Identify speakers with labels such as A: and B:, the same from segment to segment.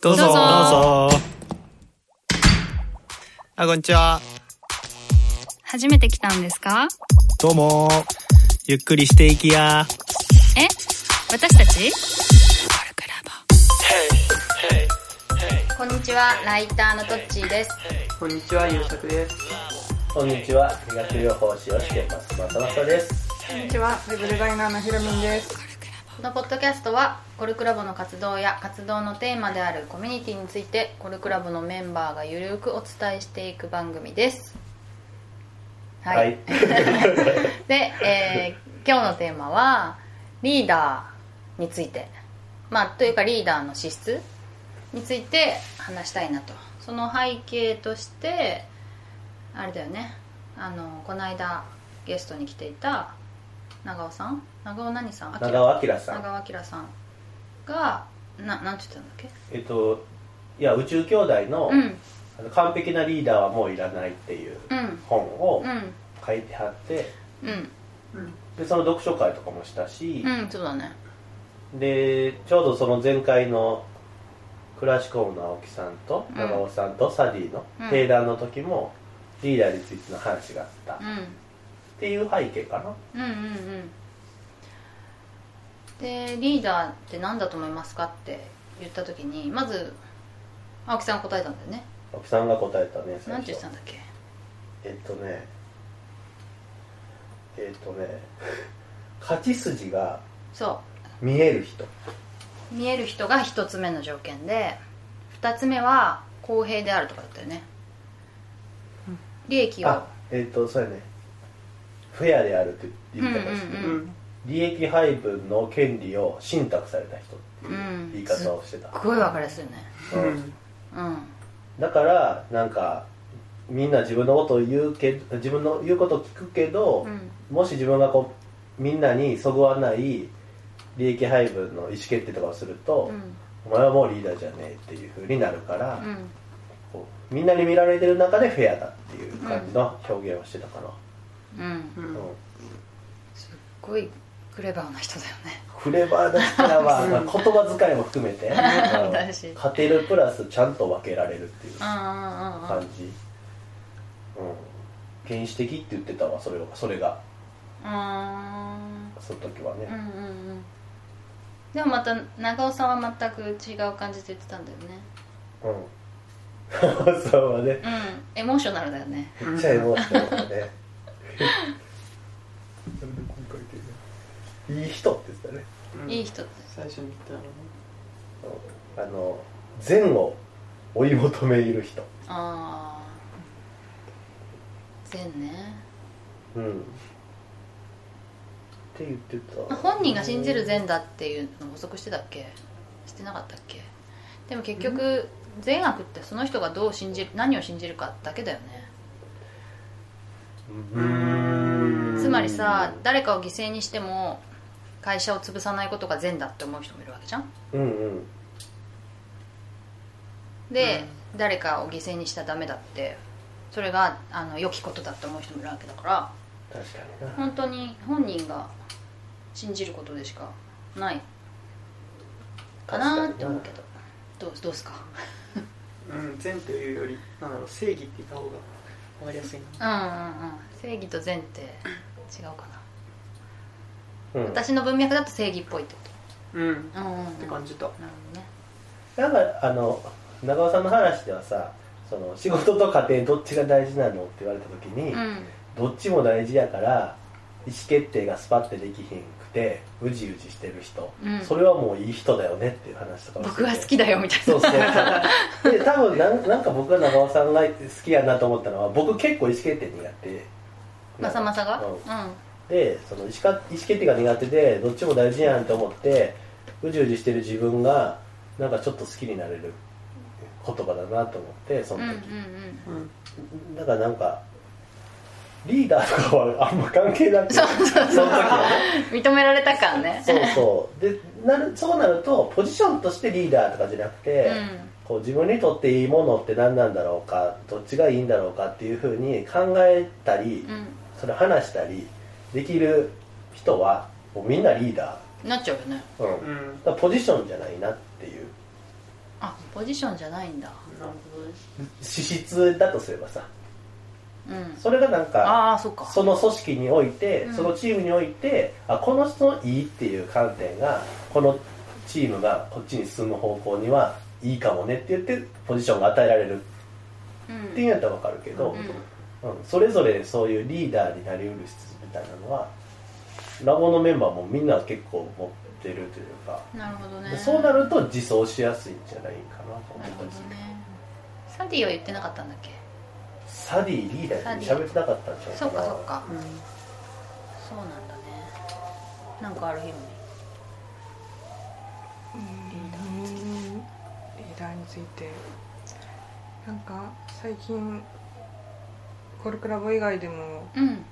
A: どうぞ。
B: どうぞ。
A: どうぞあこんにちは。
B: 初めて来たんですか？
A: どうも。ゆっくりしていきや。
B: え？私たち？こんにちは。ライターのトッチーです。
C: こんにちは、ゆうさくです。
D: こんにちは、医学療法士をしてます。まさまさです。
C: こんにちは、ウェブデザイナーのひろみんです。
B: このポッドキャストはコルクラボの活動や活動のテーマであるコミュニティについてコルクラボのメンバーがゆるくお伝えしていく番組です。はい、で、えー今日のテーマはリーダーについて。まあというかリーダーの資質について話したいなと。その背景としてあれだよね。あのこの間ゲストに来ていた長尾さん長尾何さん？
D: 長尾明さん。
B: 長尾明さんがななんて言ったんだっけ？
D: えっと、いや、宇宙兄弟の,、
B: うん。
D: あの完璧なリーダーはもういらないっていう
B: うん。
D: 本を
B: うん。
D: 書いてあって、
B: うん。
D: で、その読書会とかもしたし、
B: うんそうだね。
D: で、ちょうどその前回のクラシコムの青木さんと
B: うん。
D: 長尾さんとサディの
B: うん。
D: 定談の時も、リーダーについての話があった。っ
B: うん。
D: ていう背景かな。
B: うんうんうんでリーダーって何だと思いますかって言った時にまず青木さんが答えたんだよね。
D: 青木さんが答えたね、最
B: なんて言って
D: 初
B: たんだっけ？
D: えっとねえっとね 勝ち筋が
B: そ
D: 見える人。
B: う見える人が一つ目の条件で二つ目は公平であるとかだったよね。利益を。
D: あえっとそうやね。フェアであるって言い方ですね、
B: うんうん
C: うん。
D: 利益配分の権利を信託された人って
B: う
D: いうん。言い方をしてた、
B: すっごい分かりやすいよね。
D: うん。
B: うん。
D: だからなんかみんな自分のことを言うけど自分の言うことを聞くけど、
B: うん。
D: もし自分がこうみんなにそぐわない利益配分の意思決定とかをすると、お前はもうリーダーじゃねえっていうふうになるから、
B: うん。
D: みんなに見られてる中でフェアだっていう感じの表現をしてたかな、
B: うん。
C: うん。
D: うん。
B: すっごいクレバーな人だよね。
D: クレバーだったらまあ、まあ言葉遣いも含めて、勝てるプラスちゃんと分けられるっていう感じ、うん、原始的って言ってたわそれをそれが。
B: うーん。
D: その時はね、
B: うんうんうん。でもまた長尾さんは全く違う感じで言ってたんだよね。
D: うん。そうはね。
B: うん。エモーショナルだよね。
D: めっちゃエモーショナルだねいい人って言ってたね。
C: うん。
B: いい人
C: 最初に言ったのね。
D: あの善を追い求める人。
B: ああ善ね。
D: うん。って言ってた。
B: 本人が信じる善だっていうの補足してたっけ？してなかったっけ？でも結局善悪ってその人がどう信じる何を信じるかだけだよね。
D: うーん。
B: つまりさ誰かを犠牲にしても会社を潰さないことが善だって思う人もいるわけじゃん。
D: うんうん。
B: で、誰かを犠牲にしたらダメだってそれがあの良きことだって思う人もいるわけだから。
D: 確かにな。
B: 本当に本人が信じることでしかない。かなって思うけど。どうどうすか？
C: うん、善というより、なんだろう、正義って言った方がわかりやすいな。
B: うんうんうん。正義と善って違うかな、
D: うん。
B: 私の文脈だと正義っぽいってこ
C: うん。っ
B: と。うん。うん。うん
C: て感じた。
B: なるほどね。
D: なんかあの長尾さんの話ではさその仕事と家庭どっちが大事なのって言われた時に、
B: うん。
D: どっちも大事やから意思決定がスパッてできひんくてうじうじしてる人、
B: うん。
D: それはもういい人だよねっていう話とか
B: 僕は好きだよみたいな。
D: そうそうそう。で多分なんなんか僕が長尾さんが好きやなと思ったのは僕結構意思決定苦手
B: まさまさが？
D: うん。
B: うん
D: でその意思か意思決定が苦手でどっちも大事やんと思ってうじうじしてる自分がなんかちょっと好きになれる言葉だなと思ってその時、
C: うん。
D: だからなんかリーダーとかはあんま関係なくて
B: そうそうそう。
D: その時はね。
B: うん認められた感ね。
D: そうそう。でなるそうなるとポジションとしてリーダーとかじゃなくて、
B: うん。
D: こう自分にとっていいものって何なんだろうかどっちがいいんだろうかっていうふうに考えたり、
B: うん。
D: それ話したりできる人はもうみんなリーダ
B: なっちゃうよね。
D: ー、うん。
C: うん。
D: だからポジションじゃないなっていう。
B: あポジションじゃないんだ。
C: なるほど。ね
D: 資質だとすればさ。
B: うん。
D: それがなんか
B: ああそっか。
D: その組織において、
B: うん。
D: そのチームにおいてあこの人のいいっていう観点がこのチームがこっちに進む方向にはいいかもねって言ってポジションが与えられる。
B: うん。
D: っていうんやったら分かるけど、
B: うん
D: うん。それぞれそういうリーダーになりうる質みたいなのはラボのメンバーもみんな結構持ってるというか、
B: なるほどね。
D: でそうなると自走しやすいんじゃないかなと思
B: なるほど
D: ったりする
B: ね。サディは言ってなかったんだっけ？
D: サディリーダーに喋ってなかったんちゃうかな。
B: そっかそっか。
C: うん。
B: そうなんだね。なんかあるヒロ
E: うん。リーダーについて。なんか最近コルクラボ以外でも
B: ミうん。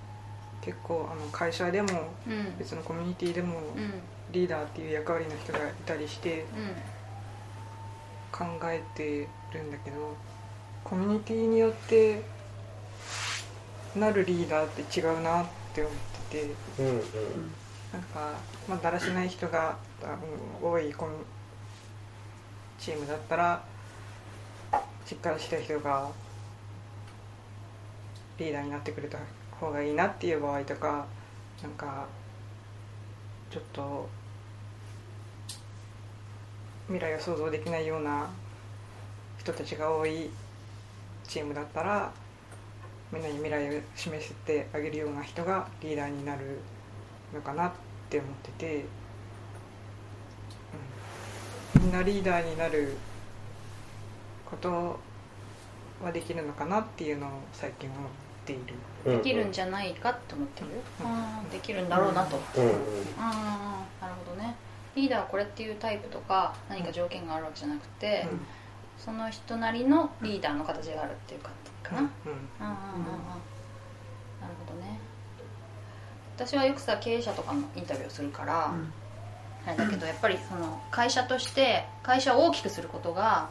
E: 結構あの会社でも
B: うん。
E: 別のコミュニティでも
B: うん。
E: リーダーっていう役割の人がいたりして
B: うん。
E: 考えてるんだけどコミュニティによってなるリーダーって違うなって思ってて
D: うんうん。
E: なんか、まあ、だらしない人が多いコミチームだったらしっかりした人がリーダーになってくれた方がいいなっていう場合とかなんかちょっと未来を想像できないような人たちが多いチームだったらみんなに未来を示してあげるような人がリーダーになるのかなって思ってて、うん、みんなリーダーになることはできるのかなっていうのを最近思っている。
D: うん。
B: できるんじゃないかって思ってる、
E: うん。
B: できるんだろうなと、
D: うんうん。
B: なるほどね。リーダーはこれっていうタイプとか何か条件があるわけじゃなくて、
E: うん。
B: その人なりのリーダーの形があるっていうかかな、
E: うん。
B: ああああああなるほどね。私はよくさ経営者とかのインタビューをするから、あれだけどやっぱりその会社として会社を大きくすることが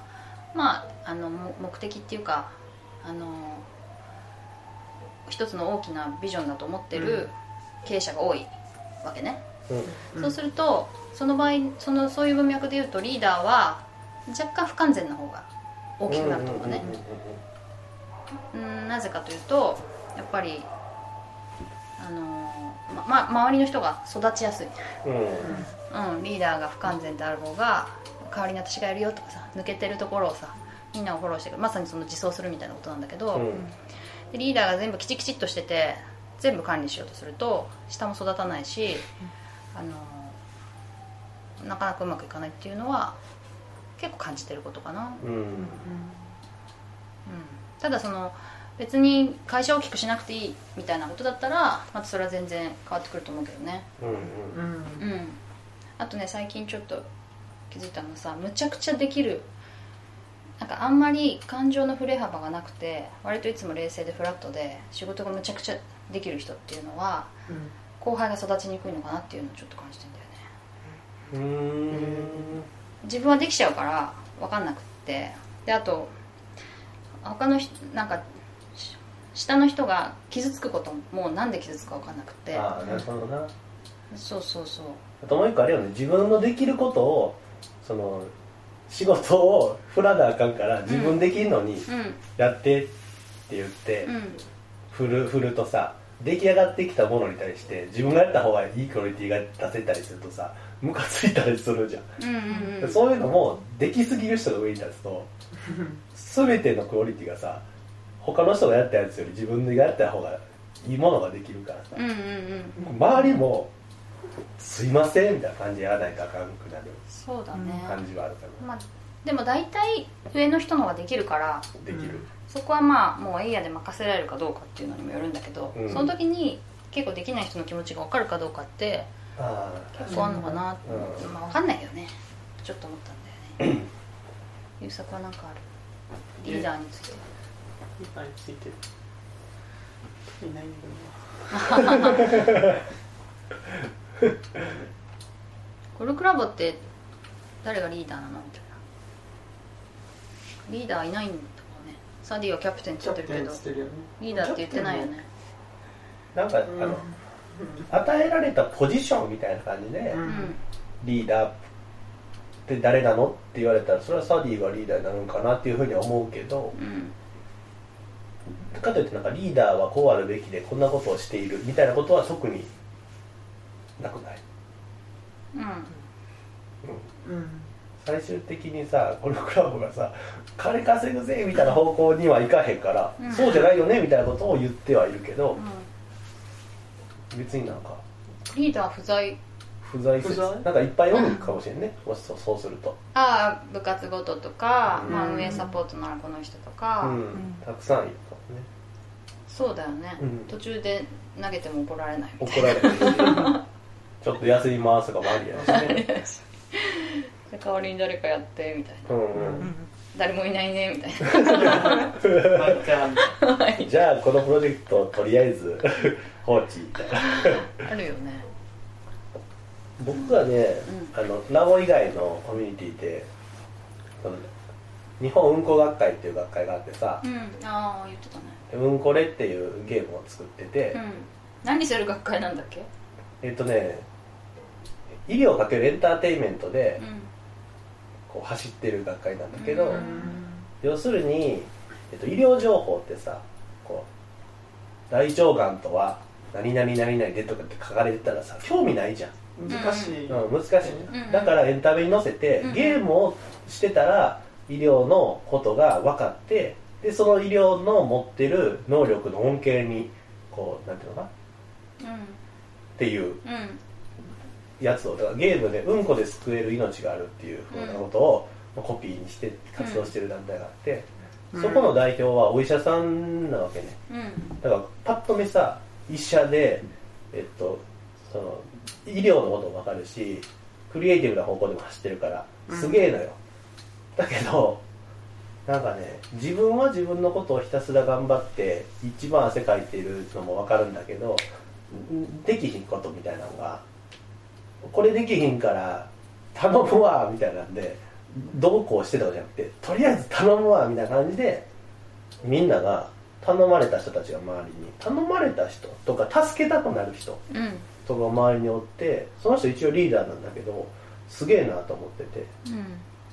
B: まああのも目的っていうかあの一つの大きなビジョンだと思ってる経営者が多いわけね、
D: うん。
B: そうするとその場合そのそういう文脈で言うとリーダーは若干不完全な方が大きくなると思うね、うんなぜかというとやっぱりあのまま周りの人が育ちやすい、
D: うん。
B: うん、リーダーが不完全である方が代わりに私がやるよとかさ抜けてるところをさみんなをフォローしてまさにその自走するみたいなことなんだけど、
D: うん
B: でリーダーが全部きちきちっとしてて全部管理しようとすると下も育たないし、あのなかなかうまくいかないっていうのは結構感じてることかな、うん、
D: うん。
B: ただその別に会社を大きくしなくていいみたいなことだったらまたそれは全然変わってくると思うけどね。
D: うん。
C: うん。
B: うん。あとね最近ちょっと気づいたのはさむちゃくちゃできるなんかあんまり感情の振れ幅がなくて割といつも冷静でフラットで仕事がむちゃくちゃできる人っていうのは後輩が育ちにくいのかなっていうのをちょっと感じてんだよね。
D: うん。
B: 自分はできちゃうから分かんなくって。であと他の人なんかし下の人が傷つくこともなんで傷つくか分かんなくって。
D: ああなるほどな。
B: そうそうそう。
D: あともう一個あれよね。自分のできることをその仕事を振らなあかんから自分できるのに
B: うん。
D: やってって言って
B: うん。
D: 振る振るとさ出来上がってきたものに対して自分がやった方がいいクオリティが出せたりするとさムカついたりするじゃん。
B: うんうんうん。
D: そういうのもできすぎる人が上に立つと全てのクオリティがさ他の人がやったやつより自分でやった方がいいものができるからさ。
B: うんうんうん。
D: 周りも「すいません」みたいな感じでやらないとあかんくなる
B: そうだね、
D: 感じはあるか
B: まあ、でも大体上の人の方ができるから
D: なできる。
B: そこはまあもうエイヤで任せられるかどうかっていうのにもよるんだけど、
D: うん。
B: その時に結構できない人の気持ちが分かるかどうかって結構あるのかなって思って、
D: うん。
B: まあ分かんないけどね。ちょっと思ったんだよね。優作は何かある？リーダーについて。
C: リーダーについて特にないんだな
B: コルクラボって誰がリーダーなの？みたいな。リーダーいないんだもんね。サディはキャプテンって言ってるけど。
C: ンっつってるよね。
B: リーダーって言ってないよね。
D: なんかあ
C: うん。
D: の与えられたポジションみたいな感じで
C: う
B: うん。ん
D: リーダーっって誰なの？って言われたらそれはサディがリーダーになるんかなっていうふうには思うけど
B: うん。
D: かといってなんかリーダーはこうあるべきでこんなことをしているみたいなことは特になくない、
B: うん。
D: うん、
C: うん。
D: 最終的にさこのクラブがさ金稼ぐぜみたいな方向にはいかへんから、
B: うん。
D: そうじゃないよねみたいなことを言ってはいるけど
B: う
D: 別になんか
B: んリーダー不在。
D: 不在説。
C: 不在？
D: なんかいっぱい読むかもしれんね、もしそうそうすると、
B: ああ部活ごととか、
D: うん。
B: まあ、運営サポートならこの人と
D: う
B: か、
D: ん。たくさんいるかもね。
B: そうだよね、
D: うん。
B: 途中で投げても怒られないみたい
D: 怒られてるしちょっと休み回すとかもありやしね。
B: な代わりに誰かやってみたいな。
D: うんう
E: うん。ん
B: 誰もいないねみたいな。
C: まあじゃあ
D: じゃあこのプロジェクトをとりあえず放置みたいな。
B: あるよね。
D: 僕がね、あのラボ以外のコミュニティで日本うんこ学会っていう学会があってさ。
B: うん。ああ言ってたね「
D: うんこれ」っていうゲームを作ってて、
B: うん。何する学会なんだっけ？
D: えっとね医療かけるエンターテインメントで
B: うん。
D: こう走ってる学会なんだけど、
B: うん。
D: 要するに、えっと、医療情報ってさこう大腸がんとは何々何々でとかって書かれてたらさ興味ないじゃん。
C: 難しい、
D: うん、難しいじゃん、
B: うん。
D: だからエンタメに載せて、
B: うん。
D: ゲームをしてたら医療のことが分かってでその医療の持ってる能力の恩恵にこうなんていうのかな？っ
B: うん。
D: ていう。
B: うん
D: やつをだからゲームでうんこで救える命があるっていうふうなことを、コピーにして活動してる団体があって、
C: うん。
D: そこの代表はお医者さんなわけね。
B: うん。
D: だからパッと見さ医者でえっとその医療のことも分かるしクリエイティブな方向でも走ってるからすげえのよ、だけどなんかね自分は自分のことをひたすら頑張って一番汗かいてるのも分かるんだけどんできひんことみたいなのがこれできひんから頼むわみたいなんでどうこうしてたわけじゃなくてとりあえず頼むわみたいな感じでみんなが頼まれた人たちが周りに頼まれた人とか助けたくなる人
B: うん
D: とか周りにおってその人一応リーダーなんだけどすげえなと思ってて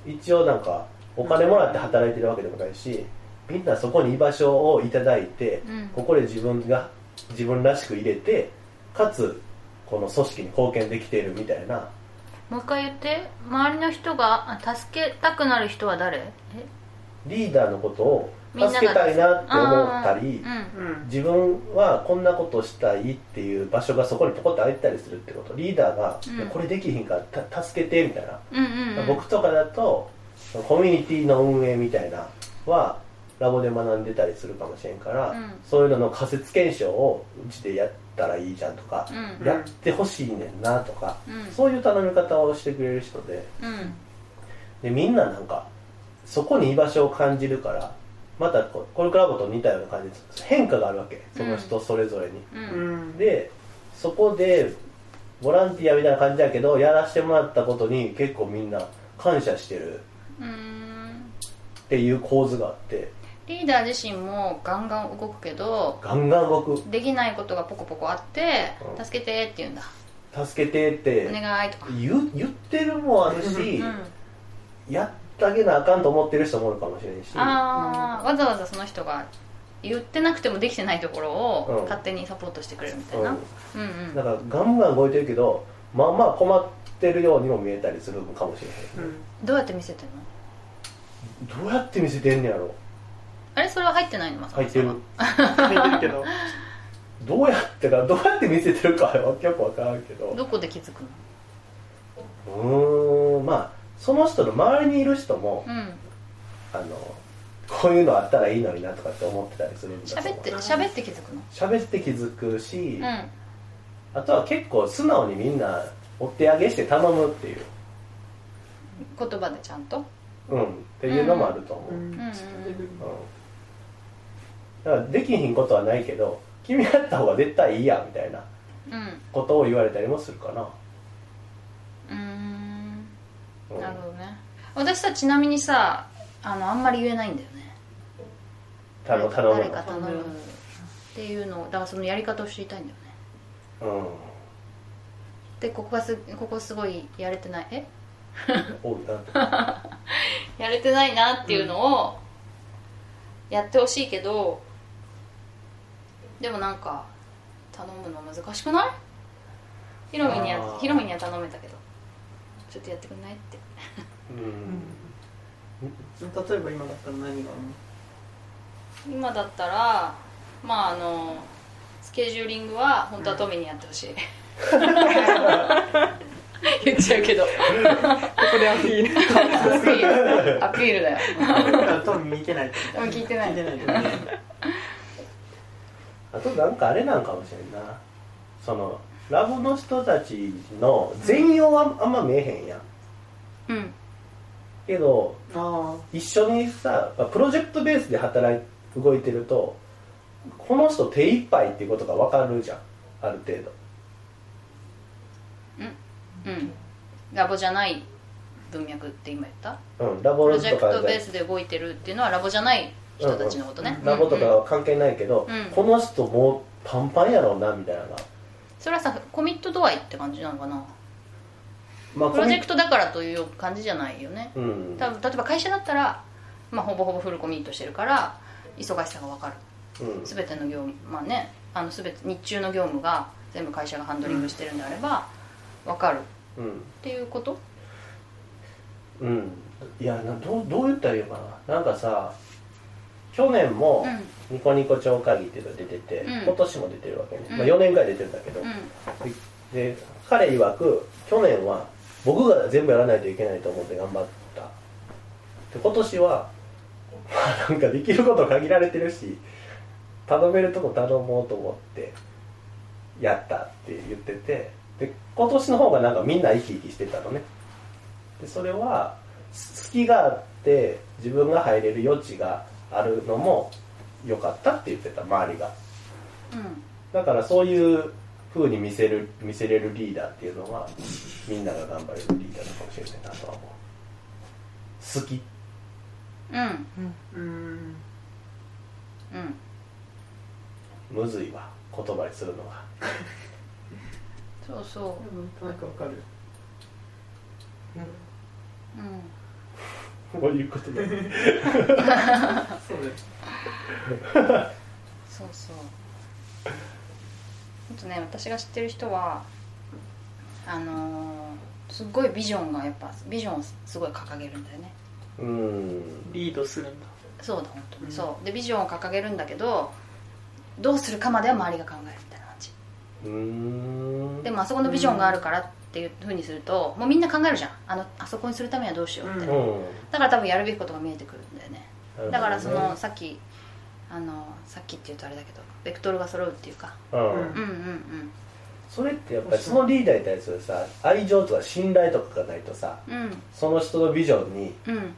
B: うん
D: 一応なんかお金もらって働いてるわけでもないしみんなそこに居場所をいただいて
B: うん。
D: ここで自分が自分らしく入れてかつこの組織に貢献できているみたいな。
B: もう一回言って。周りの人があ助けたくなる人は誰？え？
D: リーダーのことを助けたいなって思ったり
C: うん。
D: 自分はこんなことしたいっていう場所がそこにポコッと空いてたりするってこと。リーダーが、
B: うん。
D: これできひんからた助けてみたいな、
B: うんうんうん。うん
D: 僕とかだとコミュニティの運営みたいなはラボで学んでたりするかもしれんから、
B: うん。
D: そういうのの仮説検証をうちでやったらいいじゃんとか、
B: うん。
D: やってほしいねんなとか、
B: うん。
D: そういう頼み方をしてくれる人で。
B: うん。
D: でみんななんかそこに居場所を感じるからまたこコルクラボと似たような感じで変化があるわけ。その人それぞれに、でそこでボランティアみたいな感じだけどやらせてもらったことに結構みんな感謝してる。
B: うん。
D: っていう構図があって
B: リーダー自身もガンガン動くけど
D: ガンガン動く。
B: できないことがポコポコあって
D: うん。
B: 助けてって言うんだ。
D: 助けてって。
B: お願いとか。
D: 言う言ってるもんあるし、
B: うん
D: やってあげなあかんと思ってる人もおるかもしれんし。
B: ああわざわざその人が言ってなくてもできてないところ
D: うん。
B: を勝手にサポートしてくれるみたいな。
D: う
B: うんうん。
D: だからガンガン動いてるけどまあまあ困ってるようにも見えたりするかもしれへん、
C: うん。
B: どうやって見せてんの？
D: どうやって見せてんねやろ
B: あれそれは入ってないのまさ
D: 入ってる。
C: 入ってるけど。
D: どうやってかどうやって見せてるかはよくわからんけど。
B: どこで気づくの？
D: うーんまあその人の周りにいる人も、
B: うん。
D: あのこういうのあったらいいのになとかって思ってたりするんだと思う。
B: 喋って喋って気づくの？
D: 喋って気づくし、
B: うん。
D: あとは結構素直にみんなお手上げして頼むっていう、
B: 言葉でちゃんと？
D: うん、っていうのもあると思う、うん。
B: うん。うん
D: だからできひんことはないけど君やった方が絶対いいやみたいな
B: うん。
D: ことを言われたりもするかな、
B: うーん。
D: うん。
B: なるほどね。私さちなみにさあのあんまり言えないんだよね。
D: 頼頼む
B: 誰か頼む。っていうのをだからそのやり方を知りたいんだよね。
D: のうん。
B: でここがすここすごいやれてない？え？やれてないなっていうのをやってほしいけど、でもなんか頼むの難しくない？ヒロミに
D: あ
B: は
D: ー。
B: ヒロミには頼めたけど。ちょっとやってくんないって。
D: うん。
C: 例えば今だったら何があるの？
B: 今だったらまああのスケジューリングは本当はトミーにやってほしい、言っちゃうけど。
E: ここでアピール。
B: アピール。アピールだよ。
C: 多分見てないって
B: うん聞いてない。
C: 聞いてない
D: あとなんかあれなんかもしれんな。そのラボの人たちの全容はあんま見えへんやん。
B: うん。
D: けど
C: あ
D: 一緒にさプロジェクトベースで働い動いてるとこの人手一杯っていうことが分かるじゃん。ある程度。
B: うん。ラボじゃない文脈って今言った？
D: うんラボ
B: プロジェクトベースで動いてるっていうのはラボじゃない人たちのことね、
D: ラボとかは関係ないけど、
B: うん
D: この人もうパンパンやろうなみたいな。
B: それはさコミット度合いって感じなのかな？
D: まあ
B: プロジェクトだからという感じじゃないよね。
D: うん。
B: 多分例えば会社だったら、まあ、ほぼほぼフルコミットしてるから忙しさが分かる。
D: うん。
B: 全ての業務まあねあの全て日中の業務が全部会社がハンドリングしてるんであれば分かる。っ
D: うん。
B: ていうこと？
D: うん。いやなどうどう言ったらいいのかな？なんかさ去年も
B: う
D: ニコニコ超会議っていうのが出てて、
B: うん。
D: 今年も出てるわけね、
B: うん。
D: まあ、4年ぐらい出てるんだけど、
B: んうん。
D: で彼曰く去年は僕が全部やらないといけないと思って頑張った。で今年はまあなんかできること限られてるし頼めるとこ頼もうと思ってやったって言ってて。で今年の方がなんかみんな生き生きしてたのね。でそれは隙があって自分が入れる余地があるのも良かったって言ってた周りが。
B: うん。
D: だからそういう風に見せる見せれるリーダーっていうのはみんなが頑張れるリーダーかもしれないなとは思う好き。
B: うん。
C: うん。
B: うん。
D: むずいわ言葉にするのが。
B: そうそ
C: なんとなくわかる。
B: ううん
D: こういうことだ。
C: そう
B: そうそう。あとね私が知ってる人はあのーすっごいビジョンがやっぱビジョンをすごい掲げるんだよね。
D: うん。
C: リードするんだ。
B: そうだ本当に、
C: うん。
B: そう。でビジョンを掲げるんだけどどうするかまでは周りが考えるみたいな感じ。
D: うーん。
B: でもあそこのビジョンがあるからっていうふうにするともうみんな考えるじゃん。あのあそこにするためにはどうしようって、
C: う
D: うん。
B: だから多分やるべきことが見えてくるんだよね。だからそのさっきあのさっきって言うとあれだけどベクトルが揃うっていうか。
D: うん
C: うん。
B: うんうんうん。
D: それってやっぱりそのリーダーに対するさ愛情とか信頼とかがないとさ
B: うん。
D: その人のビジョンに
B: うん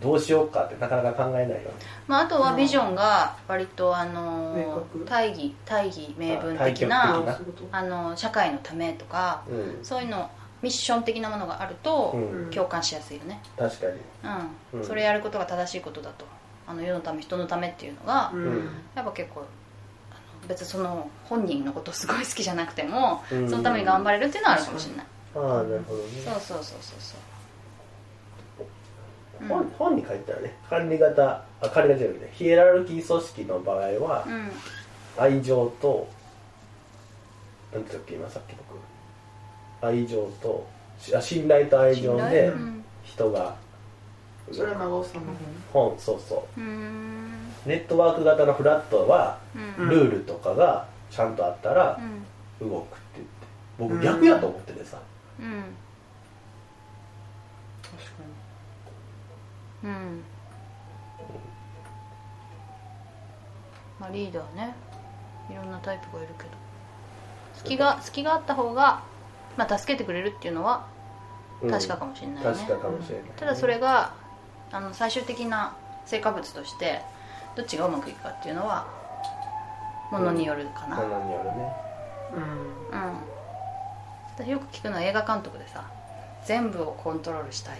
D: どうしようかってなかなか考えないよね。
B: まあ、あとはビジョンが割とあの大義大義名分的なあの社会のためとか
D: うん。
B: そういうのミッション的なものがあると
D: うん。
B: 共感しやすいよね。
D: 確かに。
B: うん、
D: うん。
B: それやることが正しいことだと。あの世のため人のためっていうのが、
C: うん。
D: うん
B: やっぱ結構あの別にその本人のことをすごい好きじゃなくても、
D: うん。
B: そのために頑張れるっていうのはあるかもしれない、
D: ああなるほどね。
B: そうそうそうそうそううん。
D: 本本に書いてあるね。管理型あ管理型じゃなくてヒエラルキー組織の場合は
B: うん。
D: 愛情となんて言ったっけ今さっき僕。愛情としあ信頼と愛情
B: 信
D: で
B: 頼？うん。
D: 人が
C: それは長尾さんの
D: 本。そうそう。ネットワーク型のフラットは
B: うん。
C: うん
D: ルールとかがちゃんとあったら
B: うん。
D: 動くって言って。僕逆やと思っててさ
B: うん
C: 確か
B: うん。まあリーダーね。いろんなタイプがいるけど。隙が隙があった方が、まあ、助けてくれるっていうのは
D: うん。
B: 確かかもしれないね、
D: 確かかもしれない
B: ただそれがあの最終的な成果物としてどっちがうまくいくかっていうのはものによるかな、うん
D: ものによるね。
C: うん。
B: 私よく聞くのは映画監督でさ全部をコントロールしたい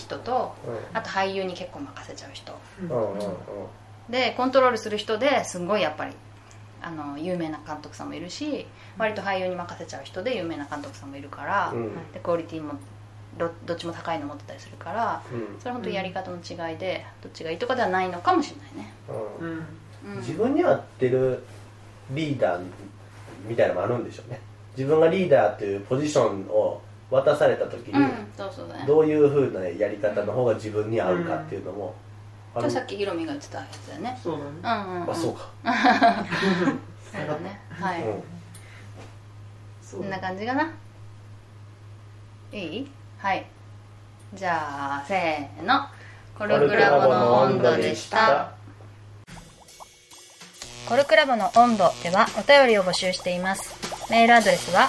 B: 人とあと俳優に結構任せちゃう人。でコントロールする人ですんごいやっぱりあの有名な監督さんもいるし割と俳優に任せちゃう人で有名な監督さんもいるから、
D: うん。
B: でクオリティもどどっちも高いの持ってたりするから
D: うん。
B: それは本当やり方の違いでどっちがいいとかではないのかもしれないね、
D: うん。自分に合ってるリーダーみたいなのもあるんでしょうね。自分がリーダーというポジションを渡された時に、
B: うんそうそうだね。
D: どういうふうなやり方の方が自分に合うかっていうのも、ある
B: これさっきヒロミが言ってたやつだよね。
C: そうだね。
B: うんうん、うん、
D: あそうか、
B: そうだね。はい、
D: うん。
C: そ
B: んな感じかな？いい？はい。じゃあせーの。コルクラボの温度でした。コルクラボの温度ではお便りを募集しています。メールアドレスは